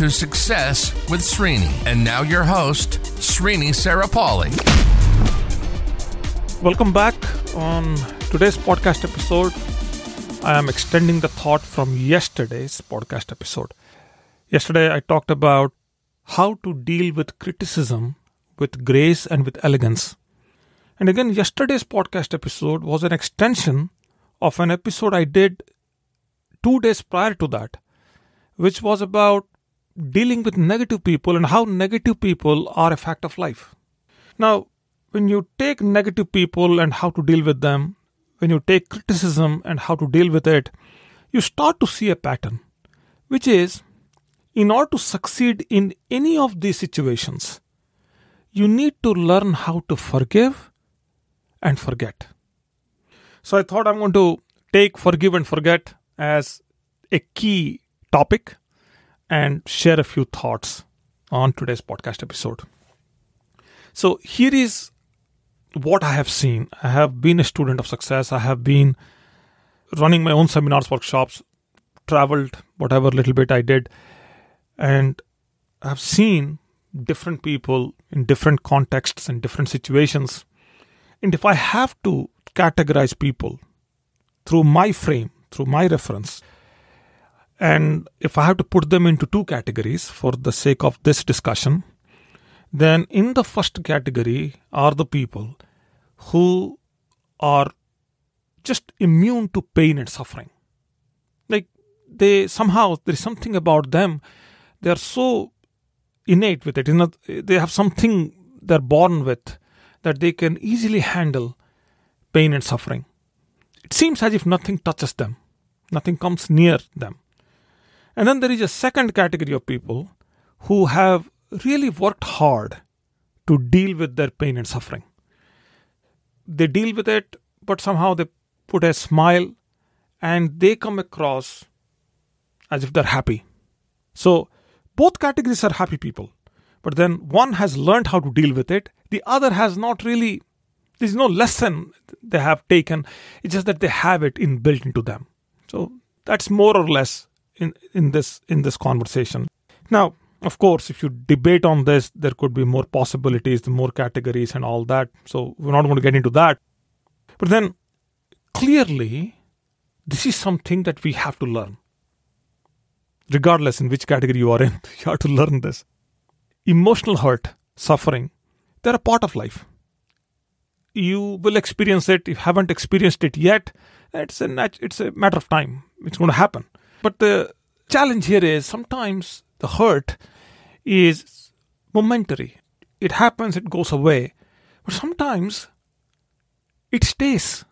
to Success with Srini. And now your host, Srini Sarapalli. Welcome back on today's podcast episode. I am extending the thought from yesterday's podcast episode. Yesterday, I talked about how to deal with criticism with grace and with elegance. And again, yesterday's podcast episode was an extension of an episode I did two days prior to that, which was about dealing with negative people and how negative people are a fact of life. Now, when you take negative people and how to deal with them, when you take criticism and how to deal with it, you start to see a pattern, which is in order to succeed in any of these situations, you need to learn how to forgive and forget. So I thought I'm going to take forgive and forget as a key topic and share a few thoughts on today's podcast episode. So here is what I have seen. I have been a student of success. I have been running my own seminars, workshops, traveled whatever little bit I did, and I've seen different people in different contexts and different situations. And if I have to categorize people through my frame, through my reference, and if I have to put them into two categories for the sake of this discussion, then in the first category are the people who are just immune to pain and suffering. Like they somehow there is something about them, they are so innate with it. You know, they have something they're born with that they can easily handle pain and suffering. It seems as if nothing touches them, nothing comes near them. And then there is a second category of people who have really worked hard to deal with their pain and suffering. They deal with it, but somehow they put a smile and they come across as if they're happy. So, both categories are happy people, but then one has learned how to deal with it, the other has not really, there's no lesson they have taken, it's just that they have it inbuilt into them. So, that's more or less in, in this in this conversation. Now, of course, if you debate on this, there could be more possibilities, more categories, and all that. So we're not going to get into that. But then, clearly, this is something that we have to learn. Regardless in which category you are in, you have to learn this. Emotional hurt, suffering, they're a part of life. You will experience it. If you haven't experienced it yet, it's a nat- it's a matter of time. It's going to happen. But the challenge here is sometimes the hurt is momentary. It happens, it goes away. But sometimes it stays.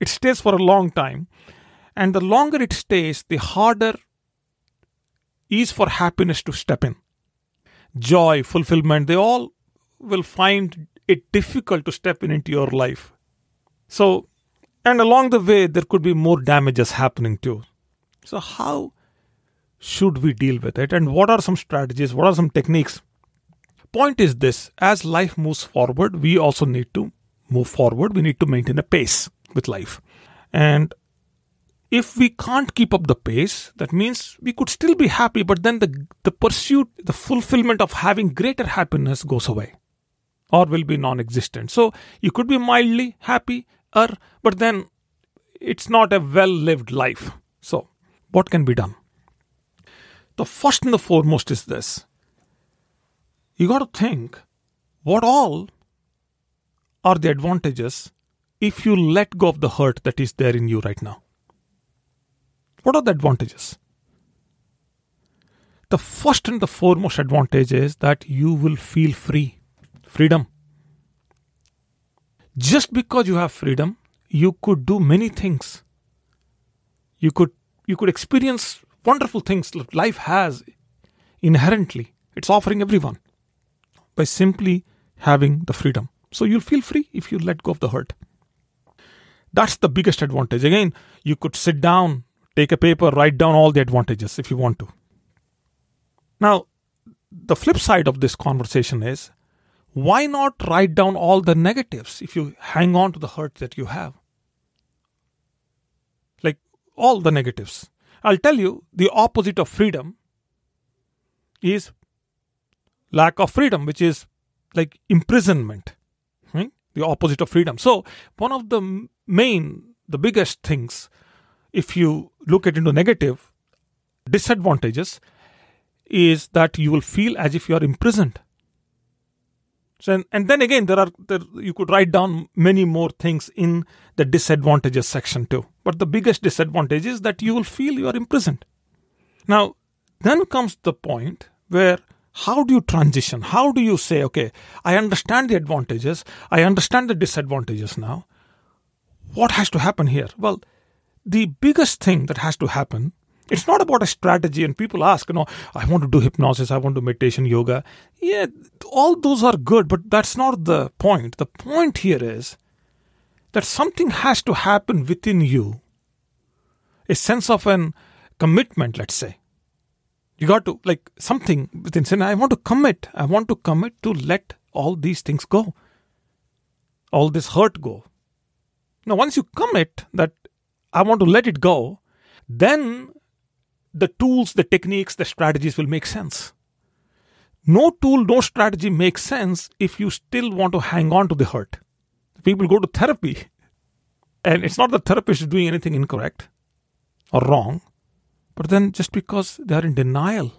It stays for a long time. And the longer it stays, the harder is for happiness to step in. Joy, fulfillment, they all will find it difficult to step in into your life. So, and along the way, there could be more damages happening too. So, how should we deal with it? And what are some strategies? What are some techniques? Point is this as life moves forward we also need to move forward. We need to maintain a pace with life. And if we can't keep up the pace that means we could still be happy but then the the pursuit the fulfillment of having greater happiness goes away or will be non-existent. So you could be mildly happy but then it's not a well lived life what can be done the first and the foremost is this you got to think what all are the advantages if you let go of the hurt that is there in you right now. What are the advantages? The first and the foremost advantage is that you will feel free. Freedom. Just because you have freedom, you could do many things. You could you could experience wonderful things life has inherently. It's offering everyone by simply having the freedom. So you'll feel free if you let go of the hurt. That's the biggest advantage. Again, you could sit down, take a paper, write down all the advantages if you want to. Now, the flip side of this conversation is why not write down all the negatives if you hang on to the hurt that you have? All the negatives. I'll tell you the opposite of freedom is lack of freedom, which is like imprisonment. Right? The opposite of freedom. So, one of the main, the biggest things, if you look at into negative disadvantages, is that you will feel as if you are imprisoned. So, and, then again, there are there, you could write down many more things in the disadvantages section too. But the biggest disadvantage is that you will feel you are imprisoned. Now, then comes the point where how do you transition? How do you say, okay, I understand the advantages, I understand the disadvantages now. What has to happen here? Well, the biggest thing that has to happen it's not about a strategy. And people ask, you know, I want to do hypnosis, I want to meditation, yoga. Yeah, all those are good, but that's not the point. The point here is that something has to happen within you. A sense of an commitment, let's say. You got to, like, something within saying, I want to commit. I want to commit to let all these things go, all this hurt go. Now, once you commit that I want to let it go, then the tools, the techniques, the strategies will make sense. No tool, no strategy makes sense if you still want to hang on to the hurt. People go to therapy, and it's not the therapist is doing anything incorrect or wrong, but then just because they are in denial,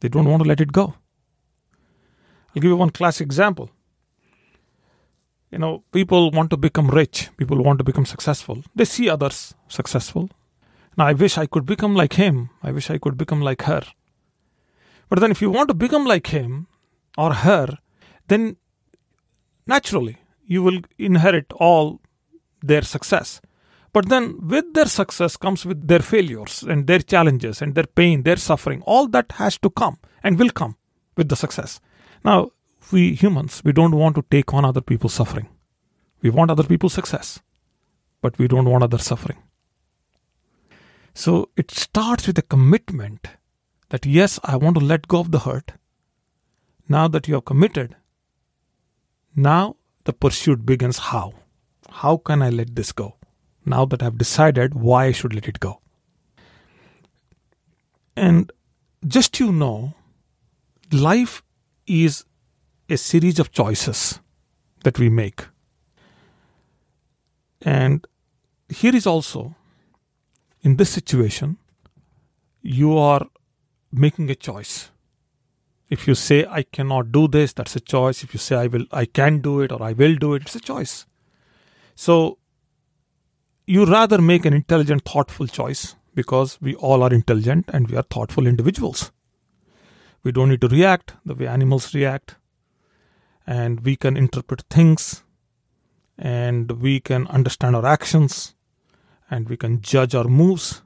they don't want to let it go. I'll give you one classic example. You know, people want to become rich, people want to become successful. They see others successful, now, I wish I could become like him. I wish I could become like her. But then, if you want to become like him or her, then naturally you will inherit all their success. But then, with their success comes with their failures and their challenges and their pain, their suffering. All that has to come and will come with the success. Now, we humans, we don't want to take on other people's suffering. We want other people's success, but we don't want other suffering. So it starts with a commitment that yes, I want to let go of the hurt. Now that you have committed, now the pursuit begins how? How can I let this go? Now that I've decided why I should let it go. And just you know, life is a series of choices that we make. And here is also in this situation, you are making a choice. If you say I cannot do this, that's a choice. If you say I will I can do it or I will do it, it's a choice. So you rather make an intelligent, thoughtful choice because we all are intelligent and we are thoughtful individuals. We don't need to react the way animals react, and we can interpret things and we can understand our actions and we can judge our moves.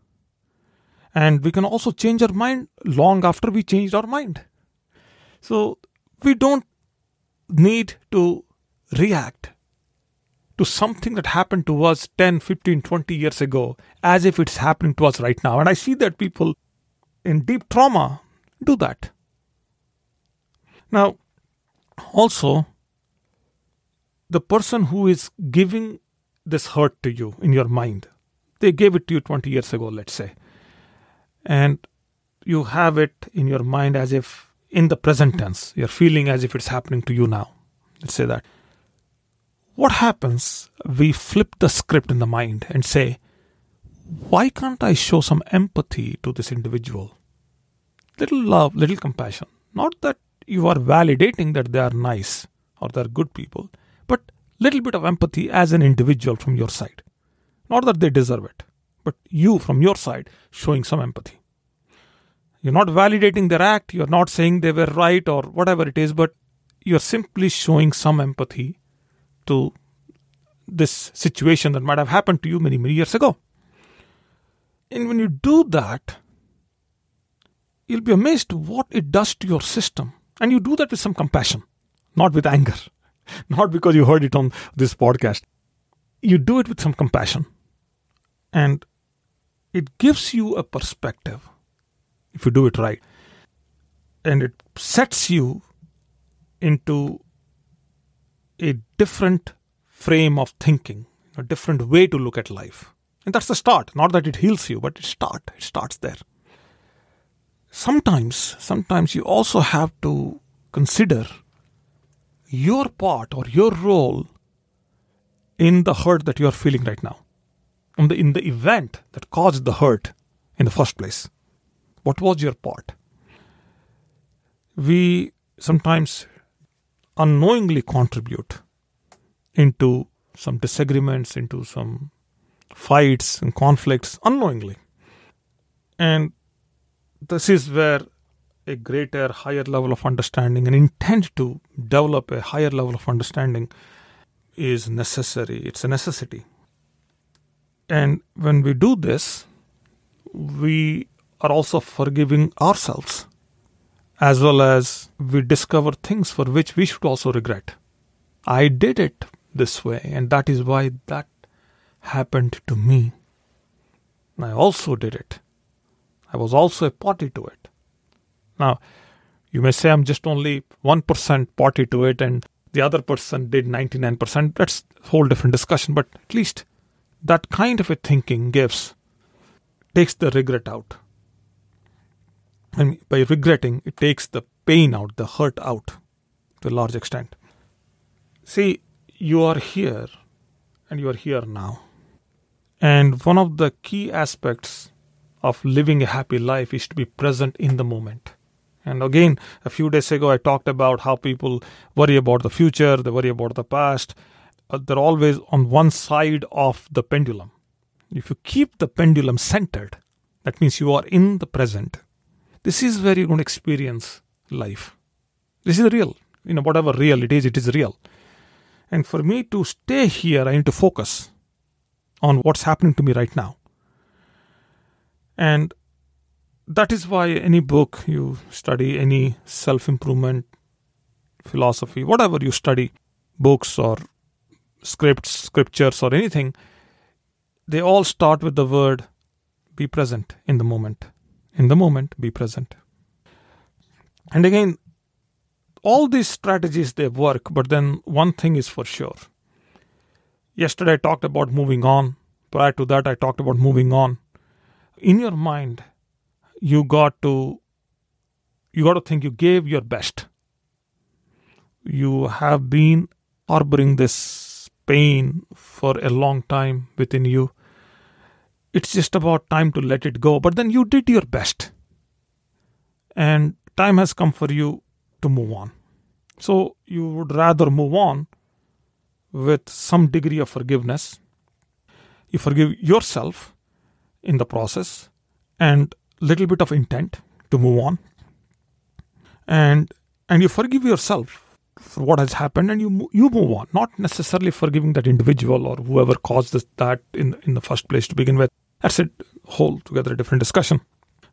And we can also change our mind long after we changed our mind. So we don't need to react to something that happened to us 10, 15, 20 years ago as if it's happening to us right now. And I see that people in deep trauma do that. Now, also, the person who is giving this hurt to you in your mind, they gave it to you 20 years ago, let's say, and you have it in your mind as if in the present tense, you're feeling as if it's happening to you now. Let's say that. What happens? We flip the script in the mind and say, why can't I show some empathy to this individual? Little love, little compassion. Not that you are validating that they are nice or they're good people, but little bit of empathy as an individual from your side. Not that they deserve it, but you from your side showing some empathy. You're not validating their act, you're not saying they were right or whatever it is, but you're simply showing some empathy to this situation that might have happened to you many, many years ago. And when you do that, you'll be amazed what it does to your system. And you do that with some compassion, not with anger, not because you heard it on this podcast. You do it with some compassion. And it gives you a perspective if you do it right. And it sets you into a different frame of thinking, a different way to look at life. And that's the start. Not that it heals you, but it start. It starts there. Sometimes, sometimes you also have to consider your part or your role in the hurt that you are feeling right now. In the, in the event that caused the hurt in the first place. What was your part? We sometimes unknowingly contribute into some disagreements, into some fights and conflicts unknowingly. And this is where a greater, higher level of understanding and intent to develop a higher level of understanding is necessary. It's a necessity. And when we do this, we are also forgiving ourselves as well as we discover things for which we should also regret. I did it this way, and that is why that happened to me. I also did it. I was also a party to it. Now, you may say I'm just only 1% party to it and the other person did 99%. That's a whole different discussion, but at least that kind of a thinking gives, takes the regret out. And by regretting, it takes the pain out, the hurt out to a large extent. See, you are here and you are here now. And one of the key aspects of living a happy life is to be present in the moment. And again, a few days ago, I talked about how people worry about the future, they worry about the past. Uh, they're always on one side of the pendulum. If you keep the pendulum centered, that means you are in the present. This is where you're going to experience life. This is real. You know, whatever real it is, it is real. And for me to stay here, I need to focus on what's happening to me right now. And that is why any book you study, any self improvement philosophy, whatever you study, books or scripts, scriptures, or anything, they all start with the word be present in the moment. In the moment, be present. And again, all these strategies they work, but then one thing is for sure. Yesterday I talked about moving on. Prior to that, I talked about moving on. In your mind, you got to you got to think you gave your best. You have been harboring this pain for a long time within you. It's just about time to let it go. But then you did your best. And time has come for you to move on. So you would rather move on with some degree of forgiveness. You forgive yourself in the process and little bit of intent to move on and and you forgive yourself what has happened and you you move on not necessarily forgiving that individual or whoever caused this, that in in the first place to begin with. That's a whole together a different discussion.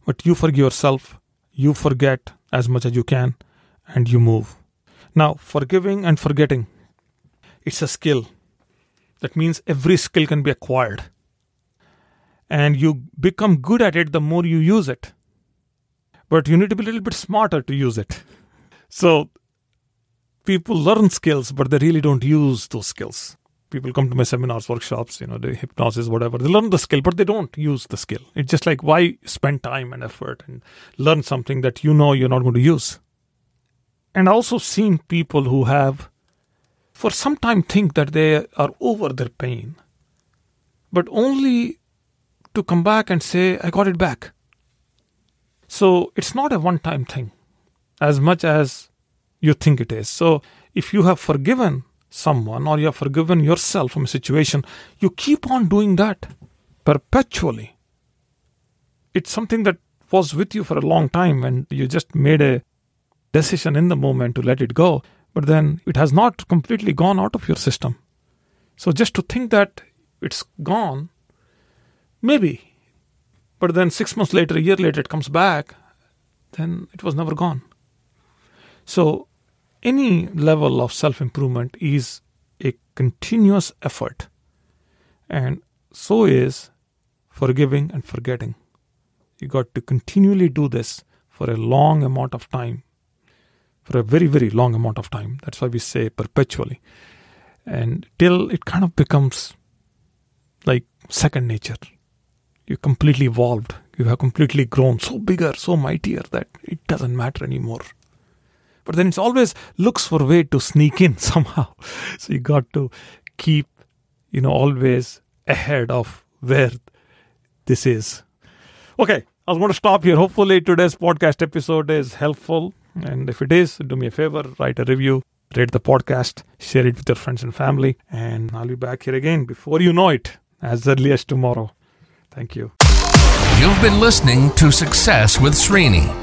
But you forgive yourself you forget as much as you can and you move. Now forgiving and forgetting it's a skill. That means every skill can be acquired. And you become good at it the more you use it. But you need to be a little bit smarter to use it. So people learn skills, but they really don't use those skills. People come to my seminars, workshops, you know, the hypnosis, whatever. They learn the skill, but they don't use the skill. It's just like why spend time and effort and learn something that you know you're not going to use. And also seen people who have for some time think that they are over their pain, but only to come back and say, I got it back. So it's not a one time thing as much as you think it is. So if you have forgiven someone or you have forgiven yourself from a situation, you keep on doing that perpetually. It's something that was with you for a long time and you just made a decision in the moment to let it go, but then it has not completely gone out of your system. So just to think that it's gone Maybe. But then six months later, a year later, it comes back, then it was never gone. So any level of self improvement is a continuous effort, and so is forgiving and forgetting. You got to continually do this for a long amount of time, for a very, very long amount of time. That's why we say perpetually. And till it kind of becomes like second nature. You completely evolved. You have completely grown so bigger, so mightier that it doesn't matter anymore. But then it's always looks for a way to sneak in somehow. So you got to keep, you know, always ahead of where this is. Okay, I was going to stop here. Hopefully, today's podcast episode is helpful. And if it is, do me a favor, write a review, rate the podcast, share it with your friends and family. And I'll be back here again before you know it, as early as tomorrow. Thank you. You've been listening to Success with Srini.